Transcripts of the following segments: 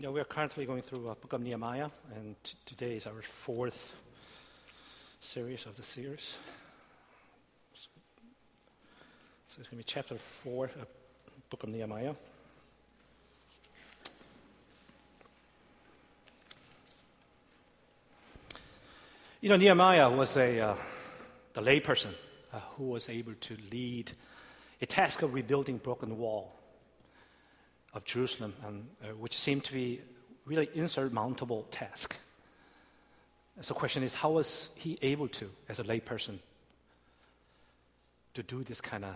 Yeah, we are currently going through a book of Nehemiah, and t- today is our fourth series of the series. So, so it's going to be chapter four of book of Nehemiah. You know, Nehemiah was a uh, the layperson uh, who was able to lead a task of rebuilding broken wall of Jerusalem, and, uh, which seemed to be really insurmountable task. So the question is, how was he able to, as a layperson, to do this kind of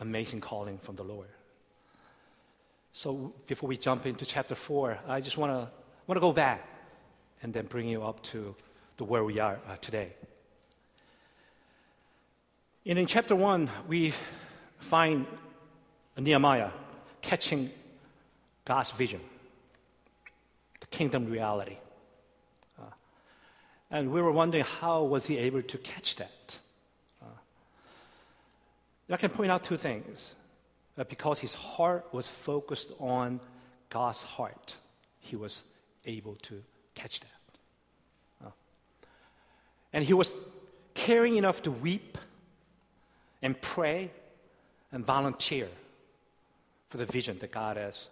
amazing calling from the Lord? So before we jump into chapter four, I just want to want to go back and then bring you up to, to where we are uh, today. And in chapter one, we find Nehemiah catching God's vision, the kingdom reality. Uh, and we were wondering how was he able to catch that? Uh, I can point out two things. Uh, because his heart was focused on God's heart, he was able to catch that. Uh, and he was caring enough to weep and pray and volunteer for the vision that God has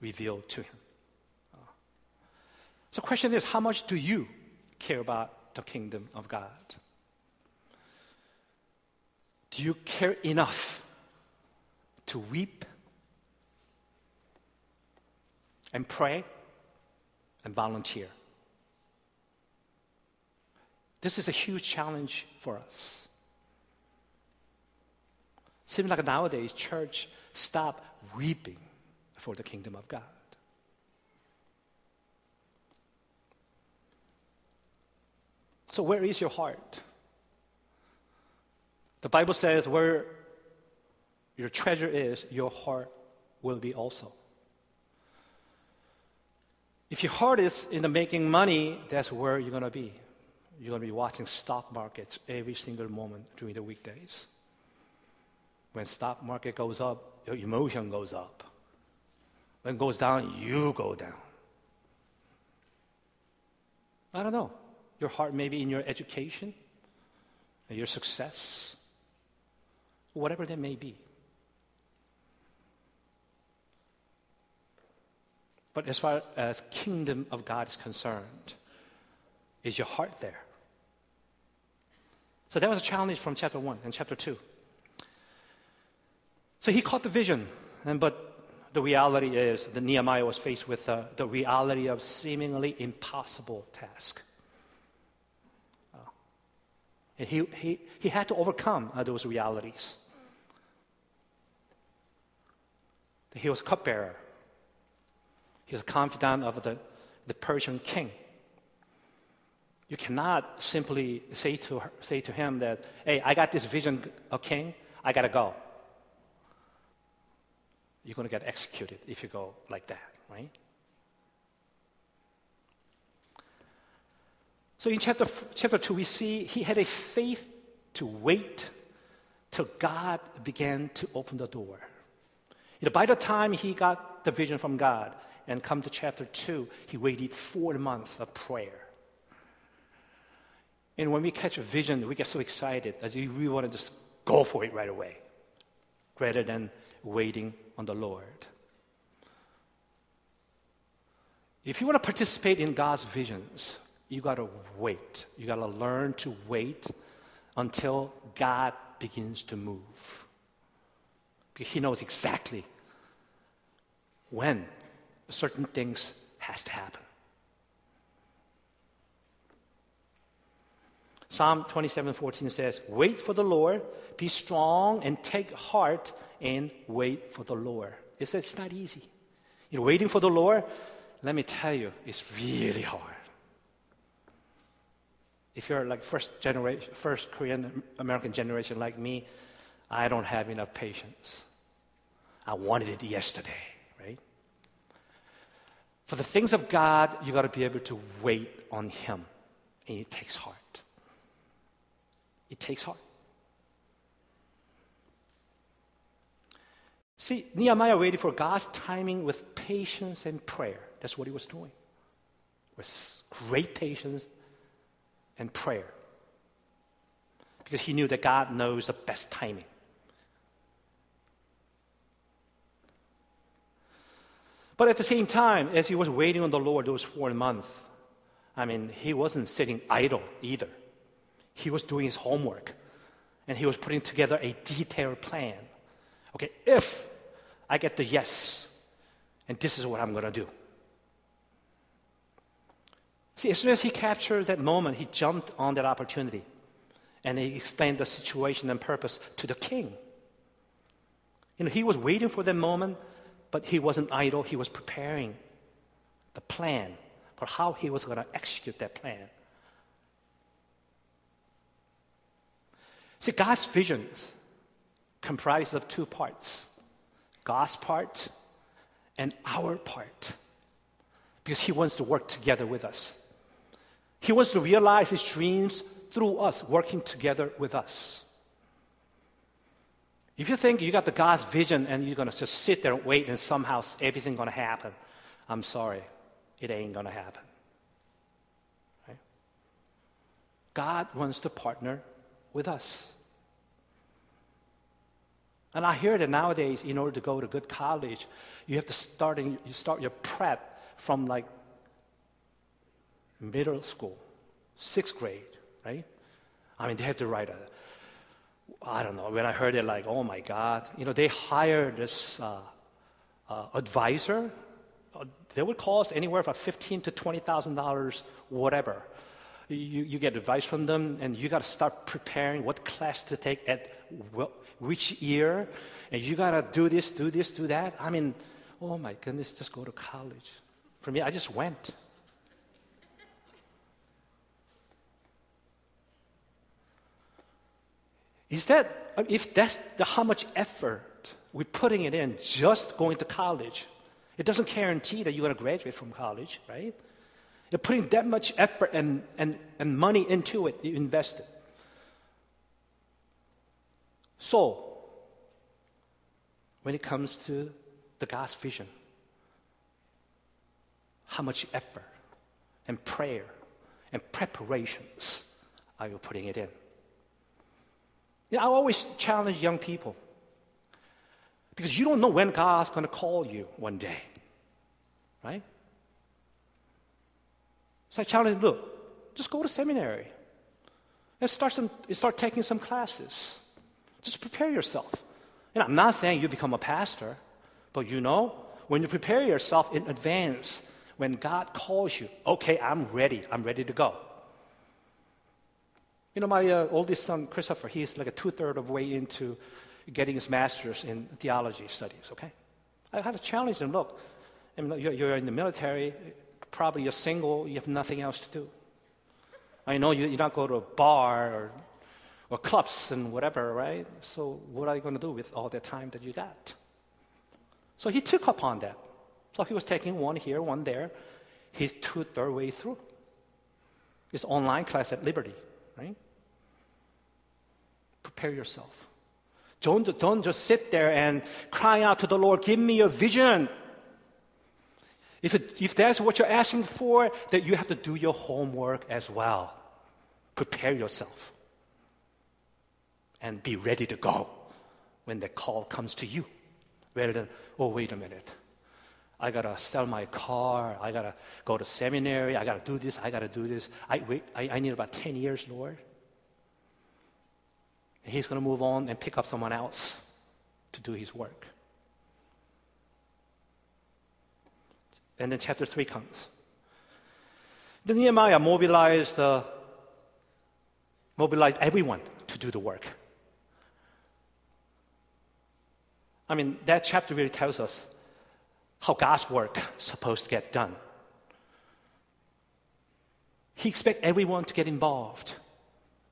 revealed to him. So, question is how much do you care about the kingdom of God? Do you care enough to weep and pray and volunteer? This is a huge challenge for us. Seems like nowadays church stop weeping for the kingdom of God. So, where is your heart? The Bible says, where your treasure is, your heart will be also. If your heart is in the making money, that's where you're going to be. You're going to be watching stock markets every single moment during the weekdays. When stock market goes up, your emotion goes up. When it goes down, you go down. I don't know. Your heart may be in your education, your success, whatever that may be. But as far as kingdom of God is concerned, is your heart there? So that was a challenge from chapter 1 and chapter 2. So he caught the vision, and, but the reality is that Nehemiah was faced with uh, the reality of seemingly impossible task. Uh, and he, he, he had to overcome uh, those realities. He was a cupbearer. He was a confidant of the, the Persian king. You cannot simply say to, her, say to him that, hey, I got this vision of king, I got to go. You're going to get executed if you go like that, right? So in chapter, chapter 2, we see he had a faith to wait till God began to open the door. You know, by the time he got the vision from God, and come to chapter 2, he waited four months of prayer. And when we catch a vision, we get so excited that we want to just go for it right away rather than waiting on the Lord. If you want to participate in God's visions, you got to wait. You got to learn to wait until God begins to move. He knows exactly when certain things has to happen. Psalm 27:14 says, "Wait for the Lord, be strong and take heart and wait for the Lord." It says it's not easy. You know, waiting for the Lord, let me tell you, it's really hard. If you're like first generation, first Korean American generation like me, I don't have enough patience. I wanted it yesterday. Right? For the things of God, you got to be able to wait on Him. And it takes heart. It takes heart. See, Nehemiah waited for God's timing with patience and prayer. That's what he was doing. With great patience and prayer. Because he knew that God knows the best timing. But at the same time, as he was waiting on the Lord those four months, I mean, he wasn't sitting idle either. He was doing his homework and he was putting together a detailed plan. Okay, if I get the yes, and this is what I'm going to do. See, as soon as he captured that moment, he jumped on that opportunity and he explained the situation and purpose to the king. You know, he was waiting for that moment, but he wasn't idle. He was preparing the plan for how he was going to execute that plan. See, God's visions comprised of two parts God's part and our part. Because He wants to work together with us. He wants to realize His dreams through us, working together with us. If you think you got the God's vision and you're going to just sit there and wait and somehow everything's going to happen, I'm sorry, it ain't going to happen. God wants to partner with us. And I hear that nowadays, in order to go to good college, you have to start, in, you start your prep from like middle school, sixth grade, right? I mean, they have to write a, I don't know, when I heard it, like, oh my God, you know, they hire this uh, uh, advisor. Uh, they would cost anywhere from fifteen to twenty thousand dollars, whatever. You, you get advice from them, and you got to start preparing what class to take at which year, and you got to do this, do this, do that. I mean, oh my goodness, just go to college. For me, I just went. Is that, if that's the, how much effort we're putting it in just going to college, it doesn't guarantee that you're going to graduate from college, right? You're putting that much effort and, and, and money into it, you invest it. So, when it comes to the God's vision, how much effort and prayer and preparations are you putting it in? You know, I always challenge young people because you don't know when God's going to call you one day, right? So I challenge them, look, just go to seminary and start, some, start taking some classes. Just prepare yourself. And I'm not saying you become a pastor, but you know, when you prepare yourself in advance, when God calls you, okay, I'm ready, I'm ready to go. You know, my uh, oldest son, Christopher, he's like a two third of the way into getting his master's in theology studies, okay? I had to challenge him look, I mean, you're, you're in the military, probably you're single, you have nothing else to do. I know you, you don't go to a bar or, or clubs and whatever, right? So, what are you going to do with all the time that you got? So, he took upon that. So, he was taking one here, one there. He's two third way through. It's online class at Liberty, right? Prepare yourself. Don't, don't just sit there and cry out to the Lord, give me a vision. If, it, if that's what you're asking for, then you have to do your homework as well. Prepare yourself and be ready to go when the call comes to you. Rather than, oh, wait a minute. I gotta sell my car. I gotta go to seminary. I gotta do this. I gotta do this. I, wait, I, I need about 10 years, Lord. And he's gonna move on and pick up someone else to do his work. And then chapter 3 comes. Then Nehemiah mobilized, uh, mobilized everyone to do the work. I mean, that chapter really tells us how God's work is supposed to get done. He expects everyone to get involved,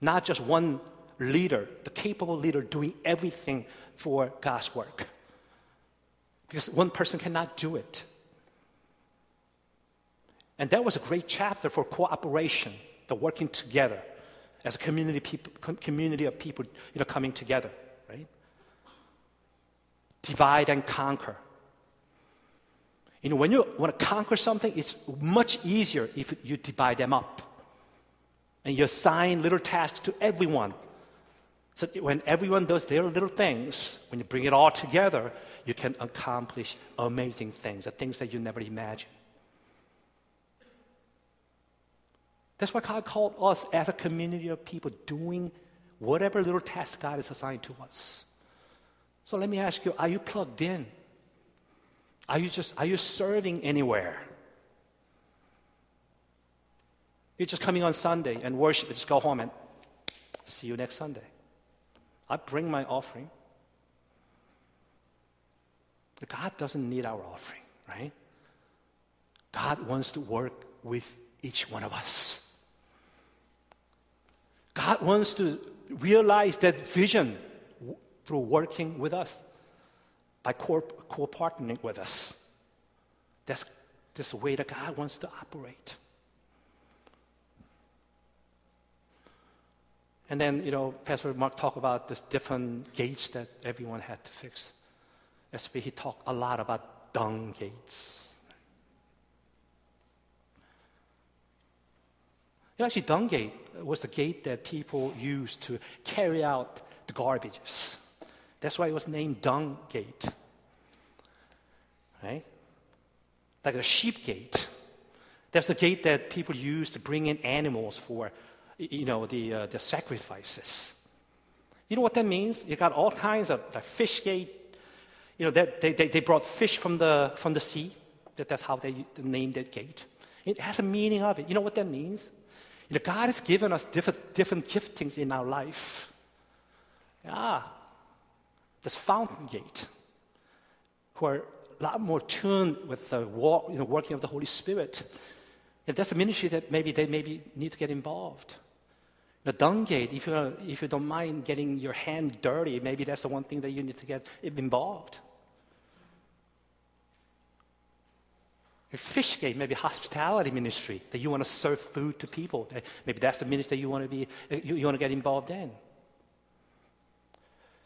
not just one leader, the capable leader doing everything for God's work. Because one person cannot do it. And that was a great chapter for cooperation, the working together as a community, people, community of people you know, coming together, right? Divide and conquer. You know, when you want to conquer something, it's much easier if you divide them up. And you assign little tasks to everyone. So when everyone does their little things, when you bring it all together, you can accomplish amazing things, the things that you never imagined. That's why God called us as a community of people doing whatever little task God has assigned to us. So let me ask you, are you plugged in? Are you just are you serving anywhere? You're just coming on Sunday and worship and just go home and see you next Sunday. I bring my offering. God doesn't need our offering, right? God wants to work with each one of us. God wants to realize that vision through working with us, by co partnering with us. That's, that's the way that God wants to operate. And then, you know, Pastor Mark talked about this different gates that everyone had to fix. Especially, he talked a lot about dung gates. Actually, dung gate was the gate that people used to carry out the garbages. That's why it was named dung gate. Right? Like a sheep gate. That's the gate that people used to bring in animals for you know, the, uh, the sacrifices. You know what that means? You got all kinds of like fish gate. You know, that they, they, they brought fish from the, from the sea. That, that's how they named that gate. It has a meaning of it. You know what that means? You know, God has given us different, different giftings in our life. Yeah. This fountain gate, who are a lot more tuned with the walk, you know, working of the Holy Spirit. If that's a ministry that maybe they maybe need to get involved. The dung gate, if you, if you don't mind getting your hand dirty, maybe that's the one thing that you need to get involved. Fish gate, maybe hospitality ministry, that you want to serve food to people. Maybe that's the ministry you want to, be, you, you want to get involved in.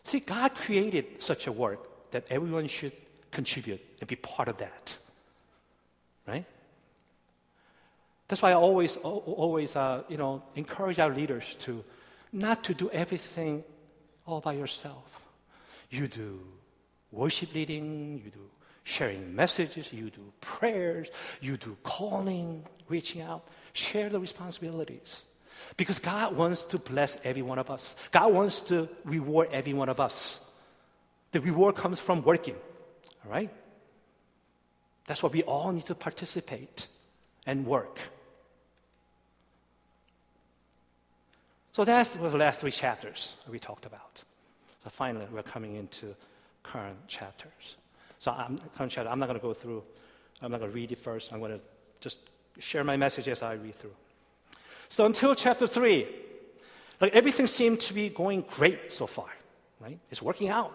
See, God created such a work that everyone should contribute and be part of that. Right? That's why I always, always, uh, you know, encourage our leaders to not to do everything all by yourself. You do worship leading, you do sharing messages, you do prayers, you do calling, reaching out. Share the responsibilities. Because God wants to bless every one of us. God wants to reward every one of us. The reward comes from working. All right? That's why we all need to participate and work. So that was the last three chapters we talked about. So finally, we're coming into current chapters. So I'm, I'm not going to go through, I'm not going to read it first. I'm going to just share my message as I read through. So until chapter 3, like everything seemed to be going great so far, right? It's working out.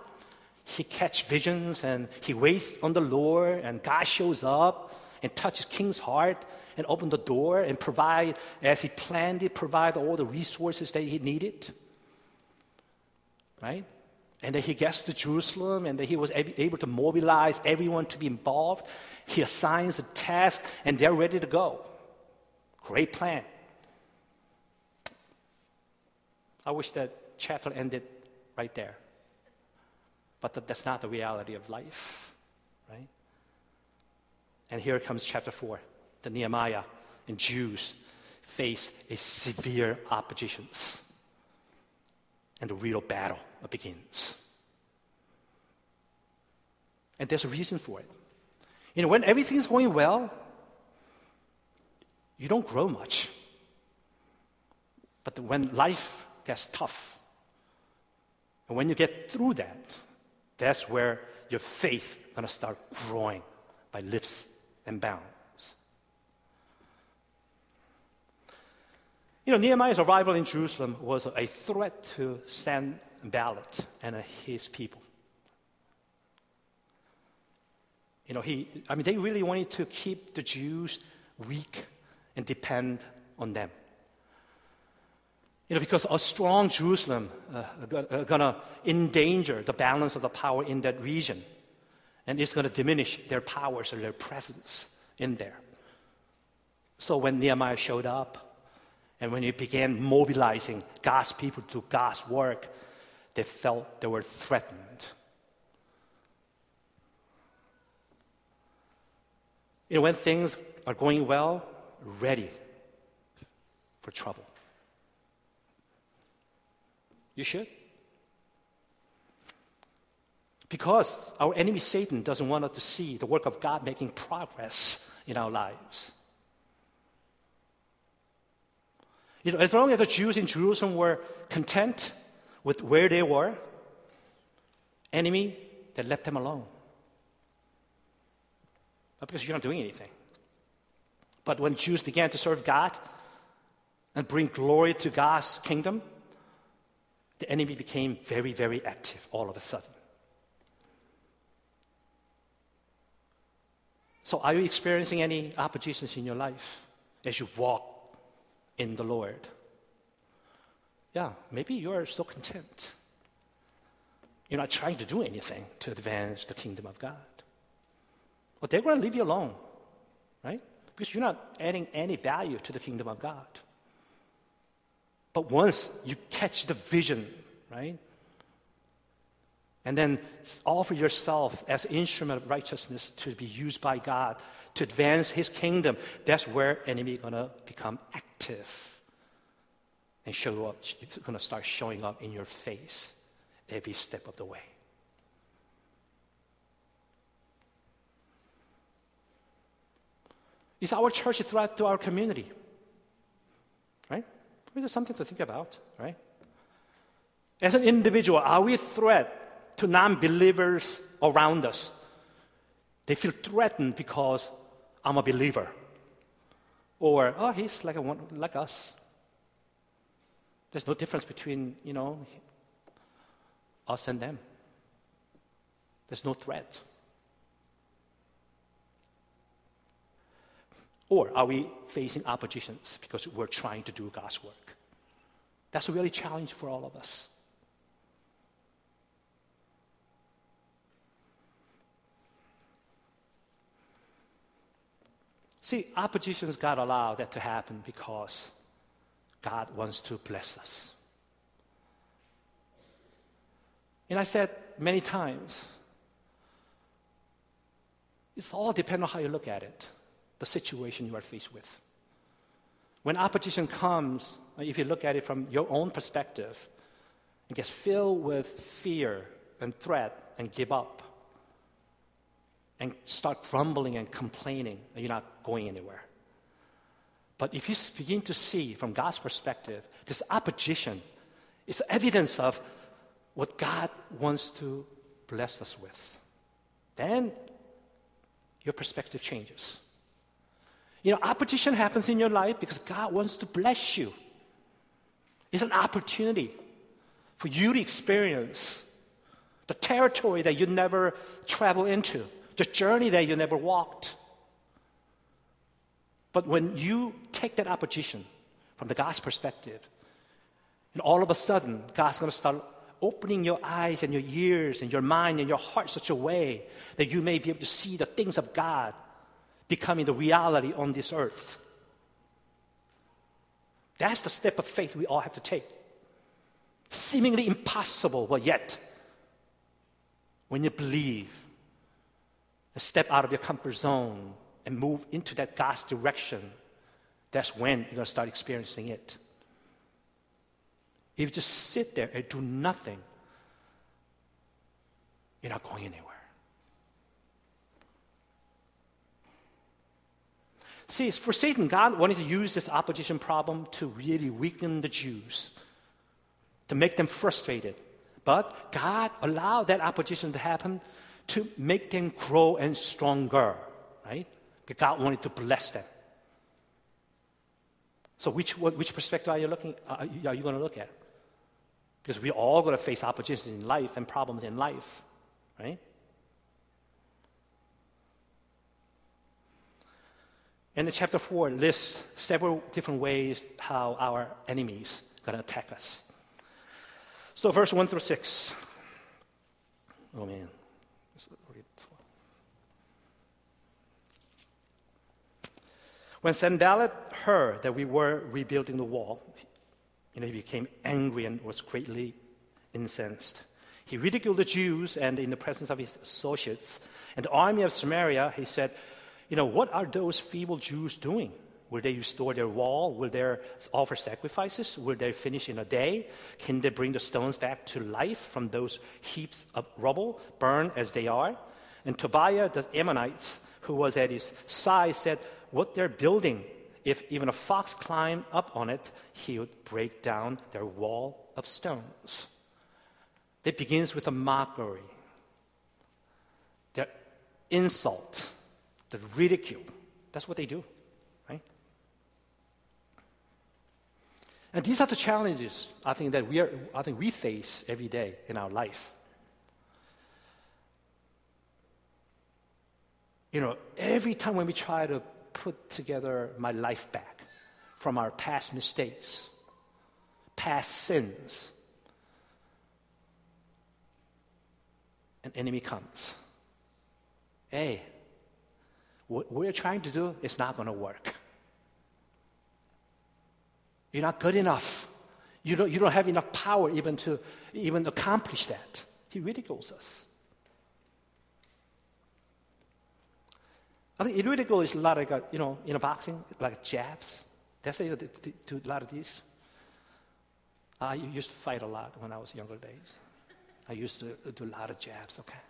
He catch visions and he waits on the Lord and God shows up and touches king's heart and open the door and provide, as he planned it, provide all the resources that he needed. Right? And then he gets to Jerusalem and then he was able to mobilize everyone to be involved. He assigns a task and they're ready to go. Great plan. I wish that chapter ended right there. But that's not the reality of life, right? And here comes chapter 4 the Nehemiah and Jews face a severe oppositions. And the real battle begins. And there's a reason for it. You know, when everything's going well, you don't grow much. But when life gets tough, and when you get through that, that's where your faith to start growing by leaps and bounds. You know, Nehemiah's arrival in Jerusalem was a threat to Sanballat and his people. You know, he, I mean, they really wanted to keep the Jews weak and depend on them. You know, because a strong Jerusalem uh, uh, gonna endanger the balance of the power in that region. And it's going to diminish their powers or their presence in there. So when Nehemiah showed up and when he began mobilizing God's people to God's work, they felt they were threatened. You know, when things are going well, ready for trouble. You should. Because our enemy Satan doesn't want us to see the work of God making progress in our lives. You know, as long as the Jews in Jerusalem were content with where they were, enemy, they left them alone. Not because you're not doing anything. But when Jews began to serve God and bring glory to God's kingdom, the enemy became very, very active all of a sudden. So, are you experiencing any oppositions in your life as you walk in the Lord? Yeah, maybe you're so content. You're not trying to do anything to advance the kingdom of God. Well, they're going to leave you alone, right? Because you're not adding any value to the kingdom of God. But once you catch the vision, right? And then offer yourself as instrument of righteousness to be used by God to advance His kingdom. That's where enemy gonna become active and show up. Gonna start showing up in your face every step of the way. Is our church a threat to our community? Right? This is something to think about, right? As an individual, are we a threat to non believers around us? They feel threatened because I'm a believer. Or, oh, he's like, a, like us. There's no difference between, you know, us and them. There's no threat. Or are we facing oppositions because we're trying to do God's work? That's a really challenge for all of us. See, oppositions God allowed that to happen because God wants to bless us. And I said many times, it's all depends on how you look at it the situation you are faced with. When opposition comes, uh, if you look at it from your own perspective, it gets filled with fear and threat and give up and start grumbling and complaining, you're not going anywhere. But if you begin to see from God's perspective, this opposition is evidence of what God wants to bless us with, then your perspective changes. You know, opposition happens in your life because God wants to bless you. It's an opportunity for you to experience the territory that you never traveled into, the journey that you never walked. But when you take that opposition from the God's perspective, and all of a sudden, God's going to start opening your eyes and your ears and your mind and your heart such a way that you may be able to see the things of God becoming the reality on this earth. That's the step of faith we all have to take. Seemingly impossible, but yet, when you believe, step out of your comfort zone and move into that God's direction, that's when you're going to start experiencing it. If you just sit there and do nothing, you're not going anywhere. See, for Satan, God wanted to use this opposition problem to really weaken the Jews, to make them frustrated. But God allowed that opposition to happen to make them grow and stronger, right? Because God wanted to bless them. So, which, which perspective are you looking? Uh, are you going to look at? Because we're all going to face oppositions in life and problems in life, right? And the chapter 4 lists several different ways how our enemies are going to attack us. So, verse 1 through 6. Oh, man. When Sanballat heard that we were rebuilding the wall, you know, he became angry and was greatly incensed. He ridiculed the Jews and in the presence of his associates and the army of Samaria, he said, You know, what are those feeble Jews doing? Will they restore their wall? Will they offer sacrifices? Will they finish in a day? Can they bring the stones back to life from those heaps of rubble, burned as they are? And Tobiah the Ammonite, who was at his side, said, What they're building, if even a fox climbed up on it, he would break down their wall of stones. It begins with a mockery, the insult, the ridicule. That's what they do. Right? And these are the challenges I think that we are, I think we face every day in our life. You know, every time when we try to put together my life back from our past mistakes, past sins, an enemy comes. Hey, what we're trying to do is not going to work. You're not good enough. You don't, you don't have enough power even to even accomplish that. He ridicules us. I think it ridicules a lot of, you know, in a boxing, like jabs. That's how you do a lot of these. I used to fight a lot when I was younger days. I used to do a lot of jabs, okay?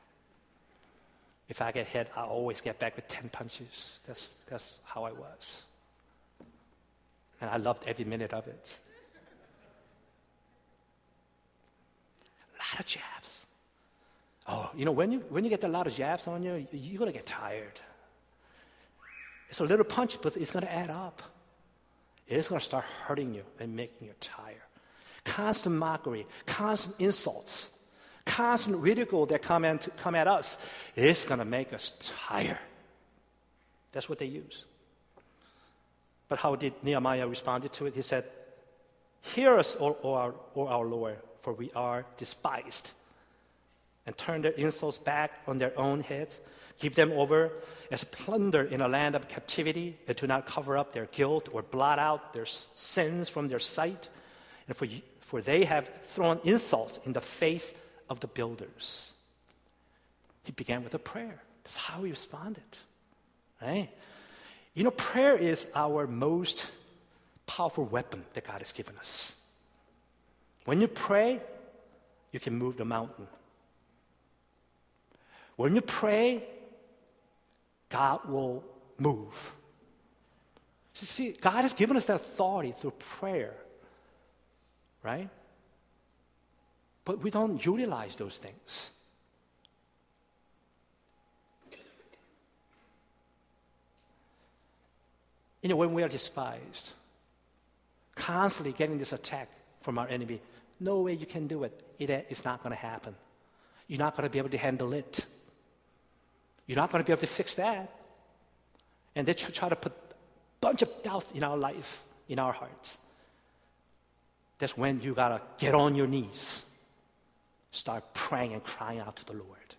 If I get hit, I always get back with 10 punches. That's, that's how I was and I loved every minute of it. A lot of jabs. Oh, you know, when you, when you get a lot of jabs on you, you're going to get tired. It's a little punch, but it's going to add up. It's going to start hurting you and making you tired. Constant mockery, constant insults, constant ridicule that come, in come at us, it's going to make us tired. That's what they use. But how did Nehemiah respond to it? He said, Hear us, O, o, our, o our Lord, for we are despised. And turn their insults back on their own heads. Give them over as plunder in a land of captivity, and do not cover up their guilt or blot out their sins from their sight. And for, for they have thrown insults in the face of the builders. He began with a prayer. That's how he responded. Right? You know, prayer is our most powerful weapon that God has given us. When you pray, you can move the mountain. When you pray, God will move. See, God has given us that authority through prayer, right? But we don't utilize those things. You know, when we are despised, constantly getting this attack from our enemy, no way you can do it. it it's not going to happen. You're not going to be able to handle it. You're not going to be able to fix that. And they try to put a bunch of doubts in our life, in our hearts. That's when you got to get on your knees, start praying and crying out to the Lord.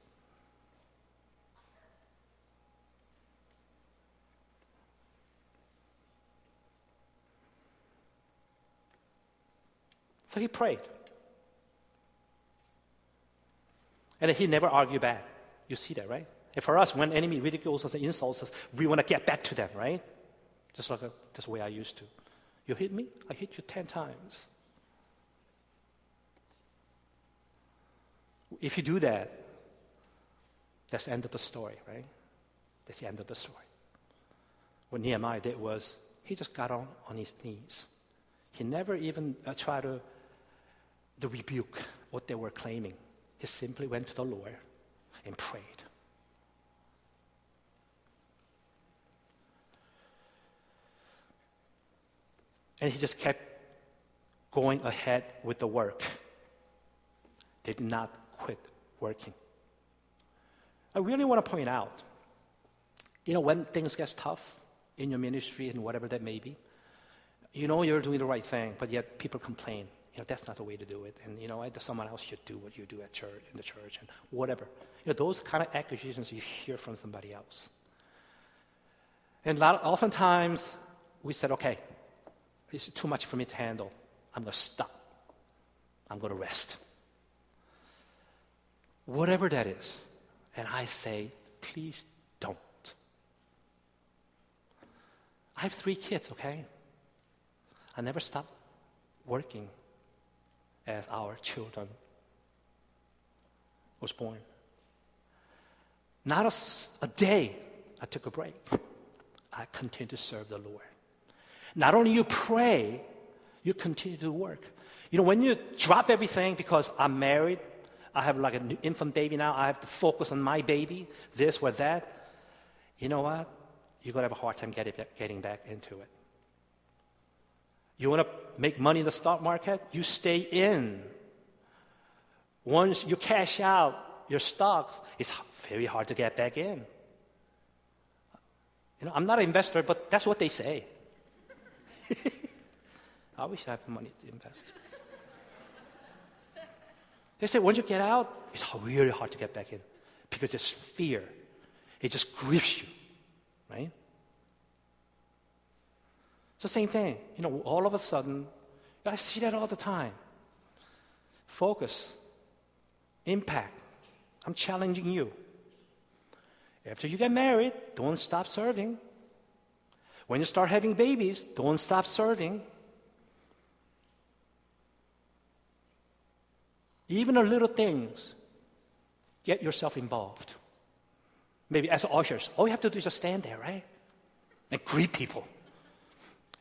So he prayed. And he never argued back. You see that, right? And for us, when enemy ridicules us and insults us, we want to get back to them, right? Just like a, that's the way I used to. You hit me, I hit you 10 times. If you do that, that's the end of the story, right? That's the end of the story. What Nehemiah did was he just got on, on his knees. He never even uh, tried to the rebuke what they were claiming. He simply went to the Lord and prayed. And he just kept going ahead with the work. They did not quit working. I really want to point out, you know, when things get tough in your ministry and whatever that may be, you know you're doing the right thing, but yet people complain you know, that's not the way to do it. And, you know, someone else should do what you do at church, in the church, and whatever. You know, those kind of accusations you hear from somebody else. And lot, oftentimes, we said, okay, it's too much for me to handle. I'm going to stop. I'm going to rest. Whatever that is. And I say, please don't. I have three kids, okay? I never stop working as our children was born. Not a, a day I took a break. I continue to serve the Lord. Not only you pray, you continue to work. You know, when you drop everything because I'm married, I have like an infant baby now, I have to focus on my baby, this or that, you know what? You're going to have a hard time getting, getting back into it. You want to make money in the stock market? You stay in. Once you cash out your stocks, it's very hard to get back in. You know, I'm not an investor, but that's what they say. I wish I had money to invest. They say once you get out, it's really hard to get back in because there's fear. It just grips you, right? The same thing. You know, all of a sudden, I see that all the time. Focus, impact. I'm challenging you. After you get married, don't stop serving. When you start having babies, don't stop serving. Even the little things, get yourself involved. Maybe as ushers, all you have to do is just stand there, right? And greet people.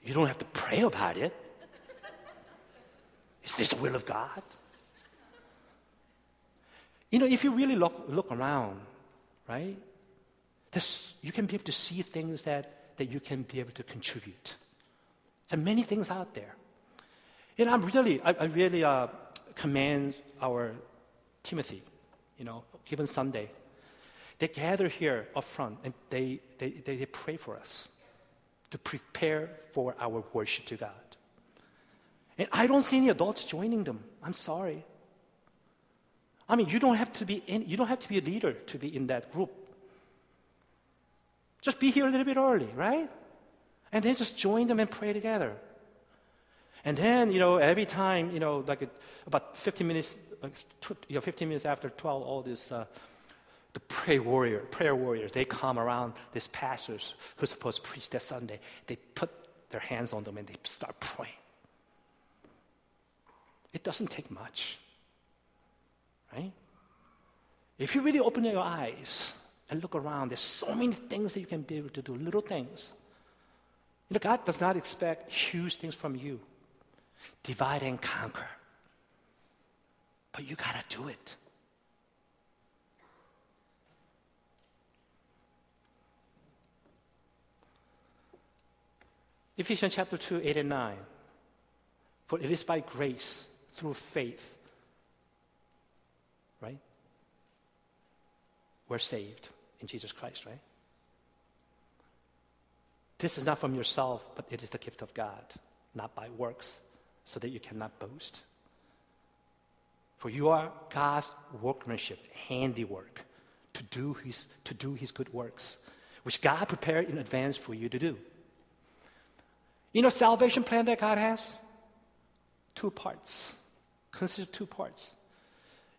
You don't have to pray about it. Is this the will of God? You know, if you really look, look around, right? This, you can be able to see things that, that you can be able to contribute. There are many things out there. And I'm really, I, I really uh, commend our Timothy, you know, given Sunday. They gather here up front and they, they, they, they pray for us to prepare for our worship to God. And I don't see any adults joining them. I'm sorry. I mean, you don't have to be in, you don't have to be a leader to be in that group. Just be here a little bit early, right? And then just join them and pray together. And then, you know, every time, you know, like about 15 minutes, you know, 15 minutes after 12, all this, uh, the prayer warrior, prayer warriors, they come around these pastors who's supposed to preach that Sunday. They put their hands on them and they start praying. It doesn't take much, right? If you really open your eyes and look around. There's so many things that you can be able to do, little things. You know, God does not expect huge things from you. Divide and conquer. But you got to do it. Ephesians chapter 2, 8 and 9. For it is by grace, through faith, right? We're saved in Jesus Christ, right? This is not from yourself, but it is the gift of God, not by works, so that you cannot boast. For you are God's workmanship, handiwork, to do his, to do his good works, which God prepared in advance for you to do. You know, salvation plan that God has? Two parts. Consider two parts.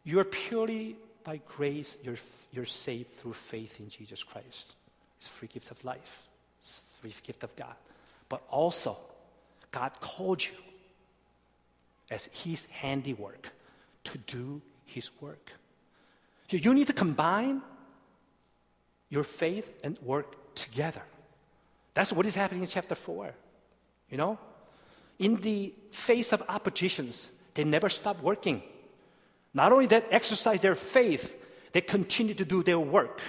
You are purely by grace, you're, you're saved through faith in Jesus Christ. It's free gift of life, it's free gift of God. But also, God called you as His handiwork to do His work. So you need to combine your faith and work together. That's what is happening in chapter 4. You know? In the face of oppositions, they never stop working. Not only that, exercise their faith, they continue to do their work.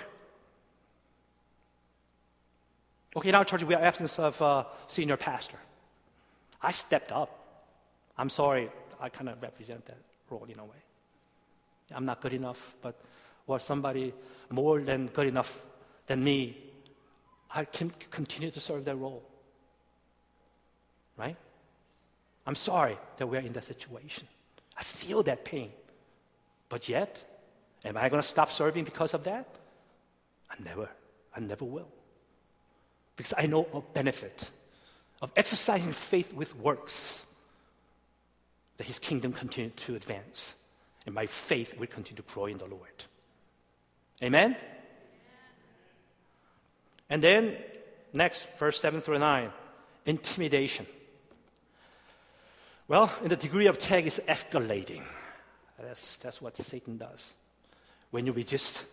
Okay, now, church, we have absence of a senior pastor. I stepped up. I'm sorry, I kind of represent that role in a way. I'm not good enough, but or somebody more than good enough than me, I can continue to serve that role. Right? I'm sorry that we're in that situation. I feel that pain. But yet, am I going to stop serving because of that? I never. I never will. Because I know a benefit of exercising faith with works, that his kingdom continue to advance. And my faith will continue to grow in the Lord. Amen? And then, next, verse 7 through 9 intimidation. Well, in the degree of attack is escalating. That's, that's what Satan does. When you resist,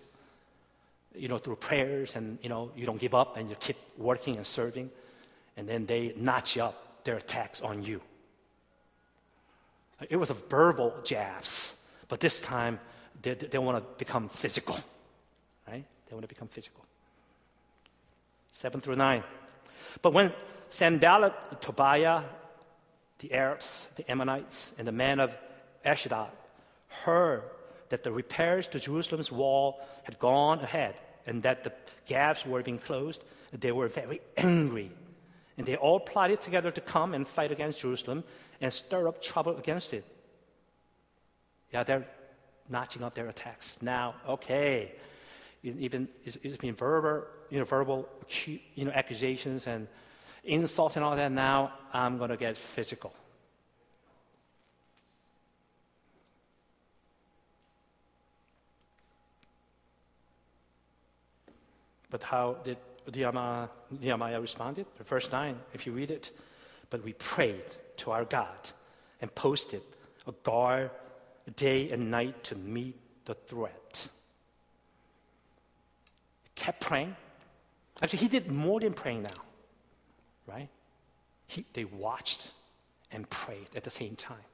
you know, through prayers and, you know, you don't give up and you keep working and serving, and then they notch up their attacks on you. It was a verbal jabs, but this time they, they want to become physical, right? They want to become physical. 7 through 9. But when Sanballat, Tobiah, the Arabs, the Ammonites, and the men of Ashdod heard that the repairs to Jerusalem's wall had gone ahead and that the gaps were being closed, they were very angry. And they all plotted together to come and fight against Jerusalem and stir up trouble against it. Yeah, they're notching up their attacks. Now, okay, even it's, it's been verbal, you know, verbal, you know, accusations and insults and all that. Now I'm going to get physical. But how did Nehemiah responded? Verse 9, if you read it. But we prayed to our God and posted a guard day and night to meet the threat. Kept praying. Actually, he did more than praying now, right? He, they watched and prayed at the same time.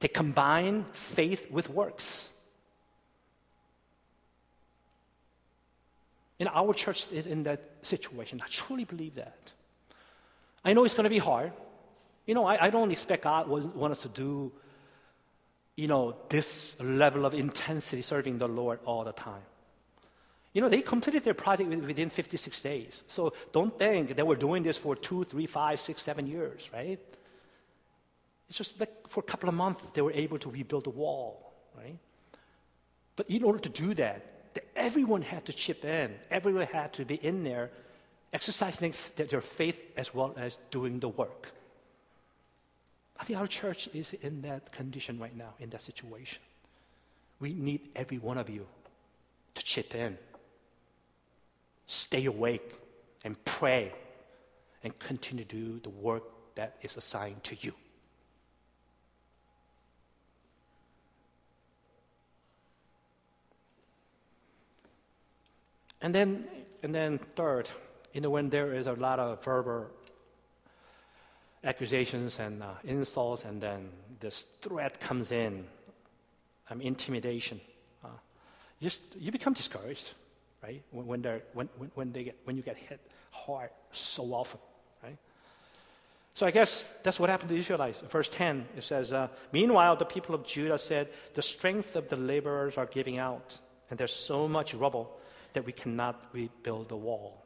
They combined faith with works. And our church is in that situation. I truly believe that. I know it's going to be hard. You know, I, I don't expect God want us to do, you know, this level of intensity serving the Lord all the time. You know, they completed their project within 56 days. So don't think they were doing this for two, three, five, six, seven years, right? It's just like for a couple of months they were able to rebuild the wall, right? But in order to do that, everyone had to chip in. Everyone had to be in there, exercising their faith as well as doing the work. I think our church is in that condition right now, in that situation. We need every one of you to chip in, stay awake, and pray, and continue to do the work that is assigned to you. And then, and then third, you know, when there is a lot of verbal accusations and uh, insults, and then this threat comes in, um, intimidation, uh, you, just, you become discouraged, right? When, when, they're, when, when, they get, when you get hit hard so often, right? So I guess that's what happened to Israelites. Verse 10, it says, uh, Meanwhile, the people of Judah said, The strength of the laborers are giving out, and there's so much rubble that we cannot rebuild the wall.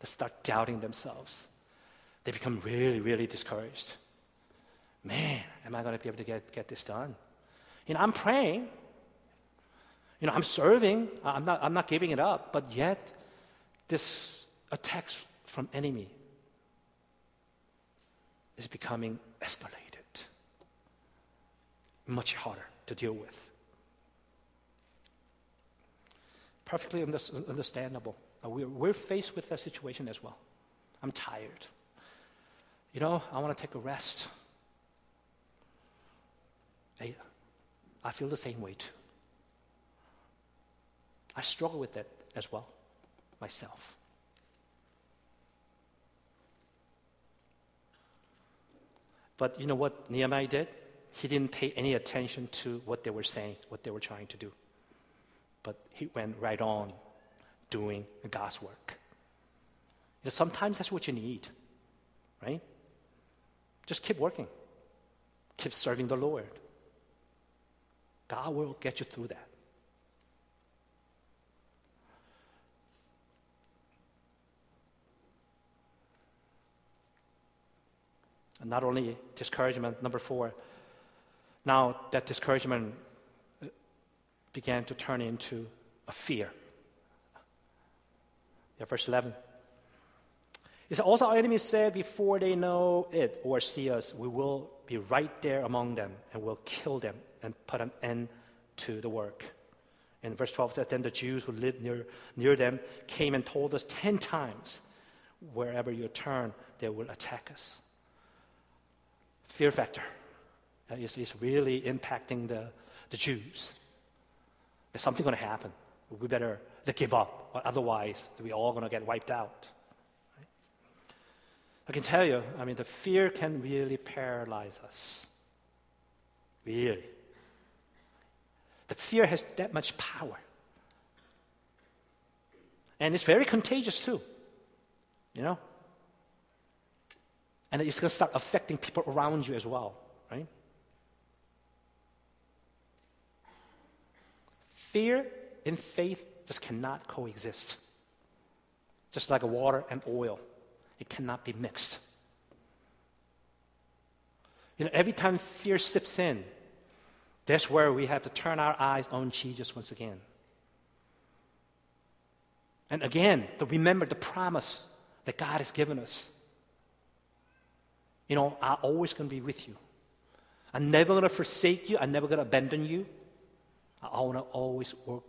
They start doubting themselves. They become really, really discouraged. Man, am I going to be able to get, get this done? You know, I'm praying. You know, I'm serving. I'm not, I'm not giving it up. But yet, this attacks from enemy is becoming escalated. Much harder to deal with. Perfectly understandable. We're, we're faced with that situation as well. I'm tired. You know, I want to take a rest. I, I feel the same way too. I struggle with that as well, myself. But you know what Nehemiah did? He didn't pay any attention to what they were saying, what they were trying to do but he went right on doing God's work. You know, sometimes that's what you need, right? Just keep working, keep serving the Lord. God will get you through that. And not only discouragement, number four, now that discouragement began to turn into a fear. Yeah, verse 11. It's also our enemies said before they know it or see us, we will be right there among them and will kill them and put an end to the work. And verse 12 says, Then the Jews who lived near, near them came and told us ten times, Wherever you turn, they will attack us. Fear factor uh, is, is really impacting the, the Jews. There's something going to happen. We better give up, or otherwise, we're all going to get wiped out. I can tell you, I mean, the fear can really paralyze us. Really. The fear has that much power. And it's very contagious too. You know? And it's going to start affecting people around you as well, right? Fear and faith just cannot coexist. Just like water and oil, it cannot be mixed. You know, every time fear slips in, that's where we have to turn our eyes on Jesus once again. And again, to remember the promise that God has given us. You know, I'm always going to be with you. I'm never going to forsake you. I'm never going to abandon you. I want to always work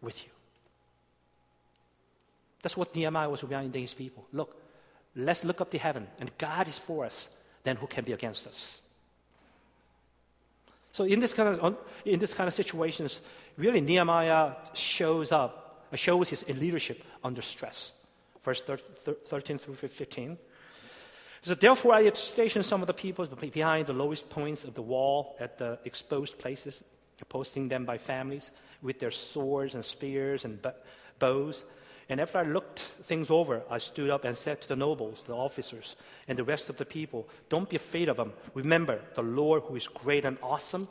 with you. That's what Nehemiah was reminding his people. Look, let's look up to heaven, and God is for us. Then who can be against us? So in this kind of in this kind of situations, really Nehemiah shows up, uh, shows his leadership under stress. Verse 13 through 15. So therefore I stationed some of the people behind the lowest points of the wall at the exposed places, posting them by families with their swords and spears and bows. And after I looked things over, I stood up and said to the nobles, the officers, and the rest of the people, Don't be afraid of them. Remember the Lord who is great and awesome,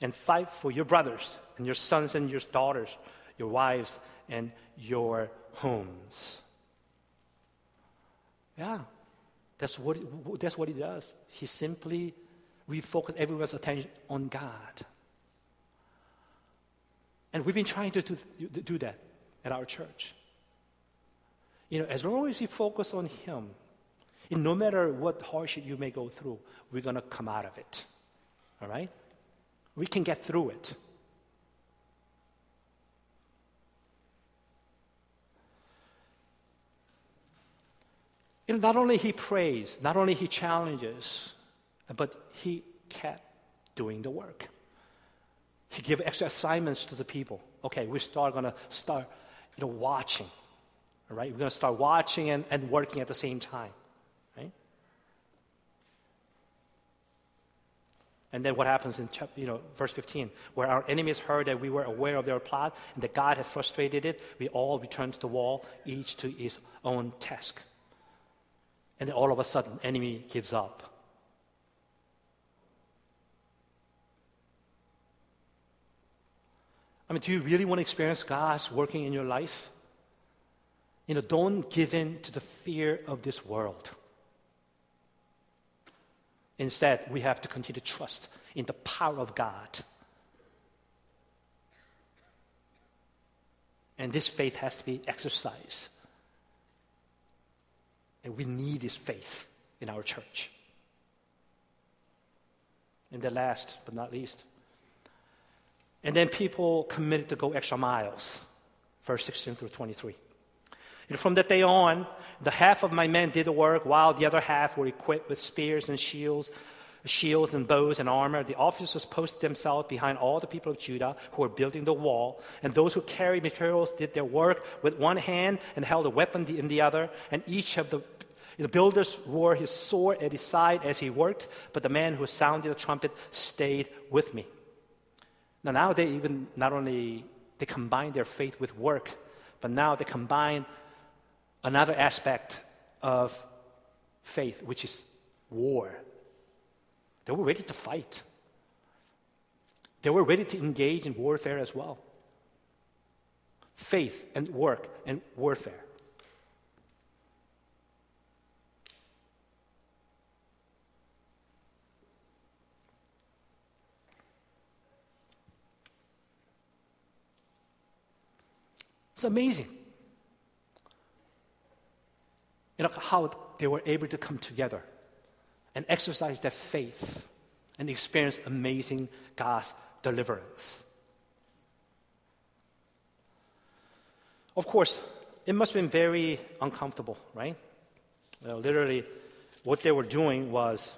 and fight for your brothers and your sons and your daughters, your wives and your homes. Yeah, that's what, that's what he does. He simply refocuses everyone's attention on God. And we've been trying to do, that at our church. You know, as long as you focus on Him, no matter what hardship you may go through, we're going to come out of it. All right? We can get through it. You know, not only he prays, not only he challenges, but he kept doing the work. He gave extra assignments to the people. Okay, we start gonna start, you know, watching. All right, we're gonna start watching and, and working at the same time. Right? And then what happens in you know, verse 15? Where our enemies heard that we were aware of their plot and that God had frustrated it, we all returned to the wall, each to his own task. And then all of a sudden, enemy gives up. I mean, do you really want to experience God's working in your life? You know, don't give in to the fear of this world. Instead, we have to continue to trust in the power of God. And this faith has to be exercised. And we need this faith in our church. And the last but not least, and then people committed to go extra miles, verse 16 through 23. And from that day on, the half of my men did the work, while the other half were equipped with spears and shields, shields and bows and armor. The officers posted themselves behind all the people of Judah who were building the wall, and those who carried materials did their work with one hand and held a weapon in the other, and each of the the builders wore his sword at his side as he worked, but the man who sounded the trumpet stayed with me. Now, now they even not only they combine their faith with work, but now they combine another aspect of faith, which is war. They were ready to fight. They were ready to engage in warfare as well. Faith and work and warfare. It's amazing. You know, how they were able to come together and exercise their faith and experience amazing God's deliverance. Of course, it must have been very uncomfortable, right? You know, literally, what they were doing was,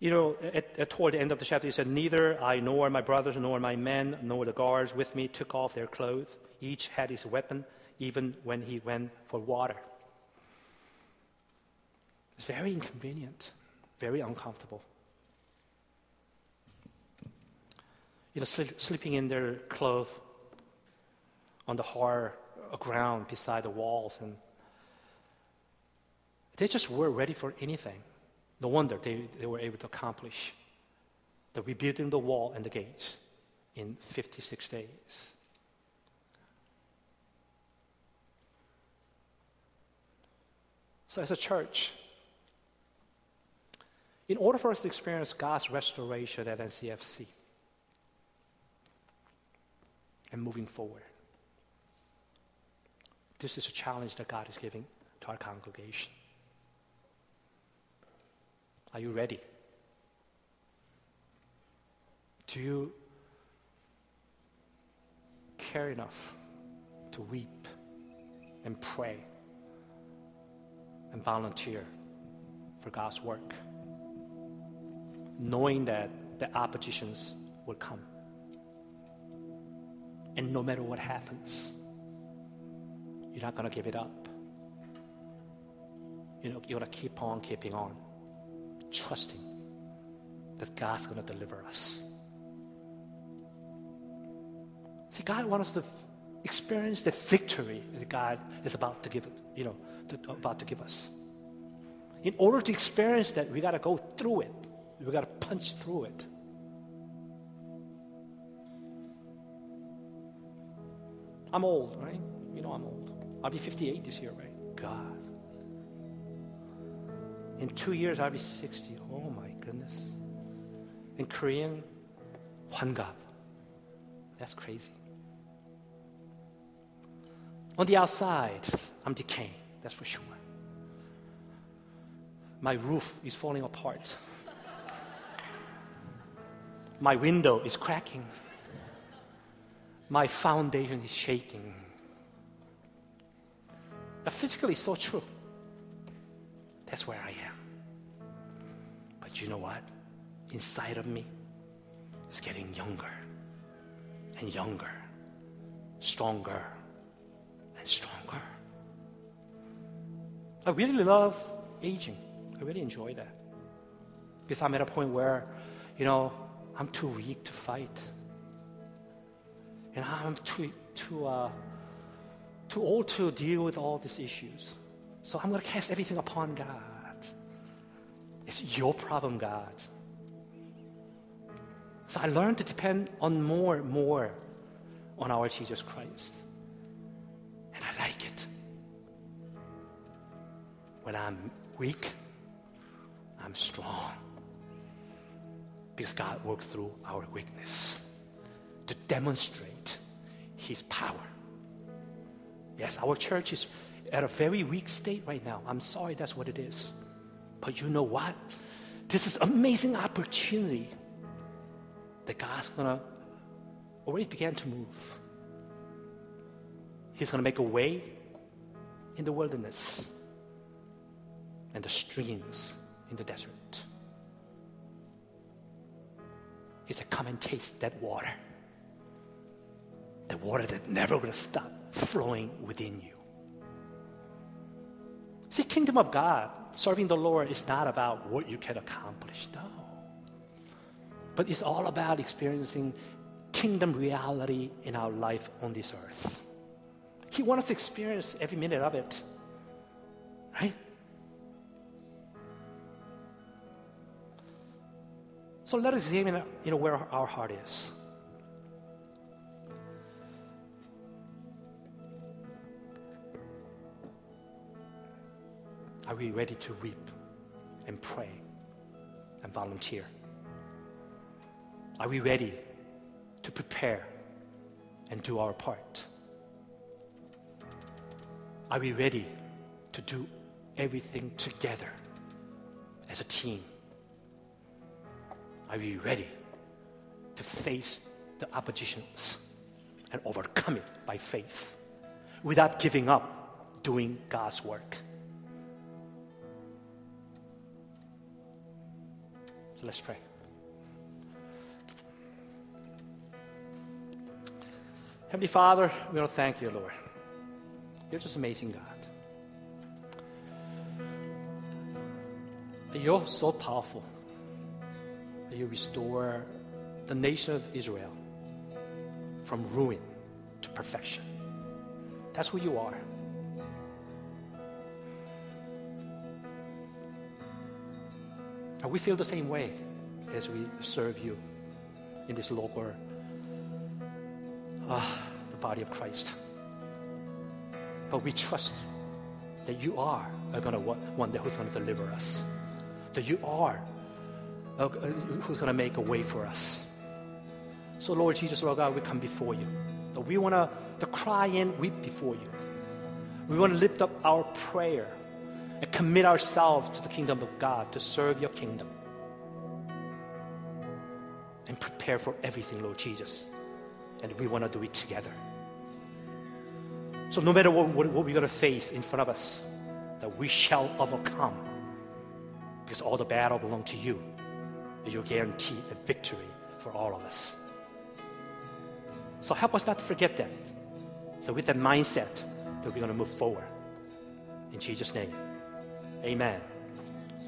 you know, at, at, toward the end of the chapter, he said, Neither I nor my brothers nor my men nor the guards with me took off their clothes. Each had his weapon, even when he went for water. It's very inconvenient, very uncomfortable. You know, sleeping in their clothes on the hard ground beside the walls, and they just weren't ready for anything. No wonder they, they were able to accomplish the rebuilding the wall and the gates in 56 days. So, as a church, in order for us to experience God's restoration at NCFC and moving forward, this is a challenge that God is giving to our congregation. Are you ready? Do you care enough to weep and pray and volunteer for God's work? knowing that the oppositions will come. And no matter what happens, you're not going to give it up. You know, you're going to keep on keeping on, trusting that God's going to deliver us. See, God wants us to experience the victory that God is about to give, you know, to, about to give us. In order to experience that, we got to go through it. We got to punch through it. I'm old, right? You know I'm old. I'll be 58 this year, right? God. In two years, I'll be 60. Oh my goodness. In Korean, 환갑. That's crazy. On the outside, I'm decaying, that's for sure. My roof is falling apart. My window is cracking. My foundation is shaking. Now, physically, so true. That's where I am. But you know what? Inside of me is getting younger and younger, stronger and stronger. I really love aging. I really enjoy that. Because I'm at a point where, you know, I'm too weak to fight. And I'm too, too, uh, too old to deal with all these issues. So I'm going to cast everything upon God. It's your problem, God. So I learned to depend on more, more on our Jesus Christ. And I like it. When I'm weak, I'm strong because God works through our weakness to demonstrate His power. Yes, our church is at a very weak state right now. I'm sorry that's what it is. But you know what? This is amazing opportunity that God's gonna already began to move. He's gonna make a way in the wilderness and the streams in the desert. He said, Come and taste that water. The water that never will stop flowing within you. See, kingdom of God, serving the Lord is not about what you can accomplish. No. But it's all about experiencing kingdom reality in our life on this earth. He wants us to experience every minute of it. Right? So let us examine you know, where our heart is. Are we ready to weep and pray and volunteer? Are we ready to prepare and do our part? Are we ready to do everything together as a team? Are we ready to face the oppositions and overcome it by faith without giving up doing God's work? So let's pray. Heavenly Father, we want to thank you, Lord. You're just amazing God. You're so powerful. You restore the nation of Israel from ruin to perfection. That's who you are. And we feel the same way as we serve you in this local, uh, the body of Christ. But we trust that you are going to one day who's going to deliver us. That you are uh, who's going to make a way for us. So, Lord Jesus, Lord God, we come before you. That we want to cry and weep before you. We want to lift up our prayer and commit ourselves to the kingdom of God to serve your kingdom. And prepare for everything, Lord Jesus. And we want to do it together. So, no matter what, what, what we're going to face in front of us, that we shall overcome. Because all the battle belongs to you. And you guarantee a victory for all of us. So, help us not forget that. So, with that mindset, that we're going to move forward. In Jesus' name, amen.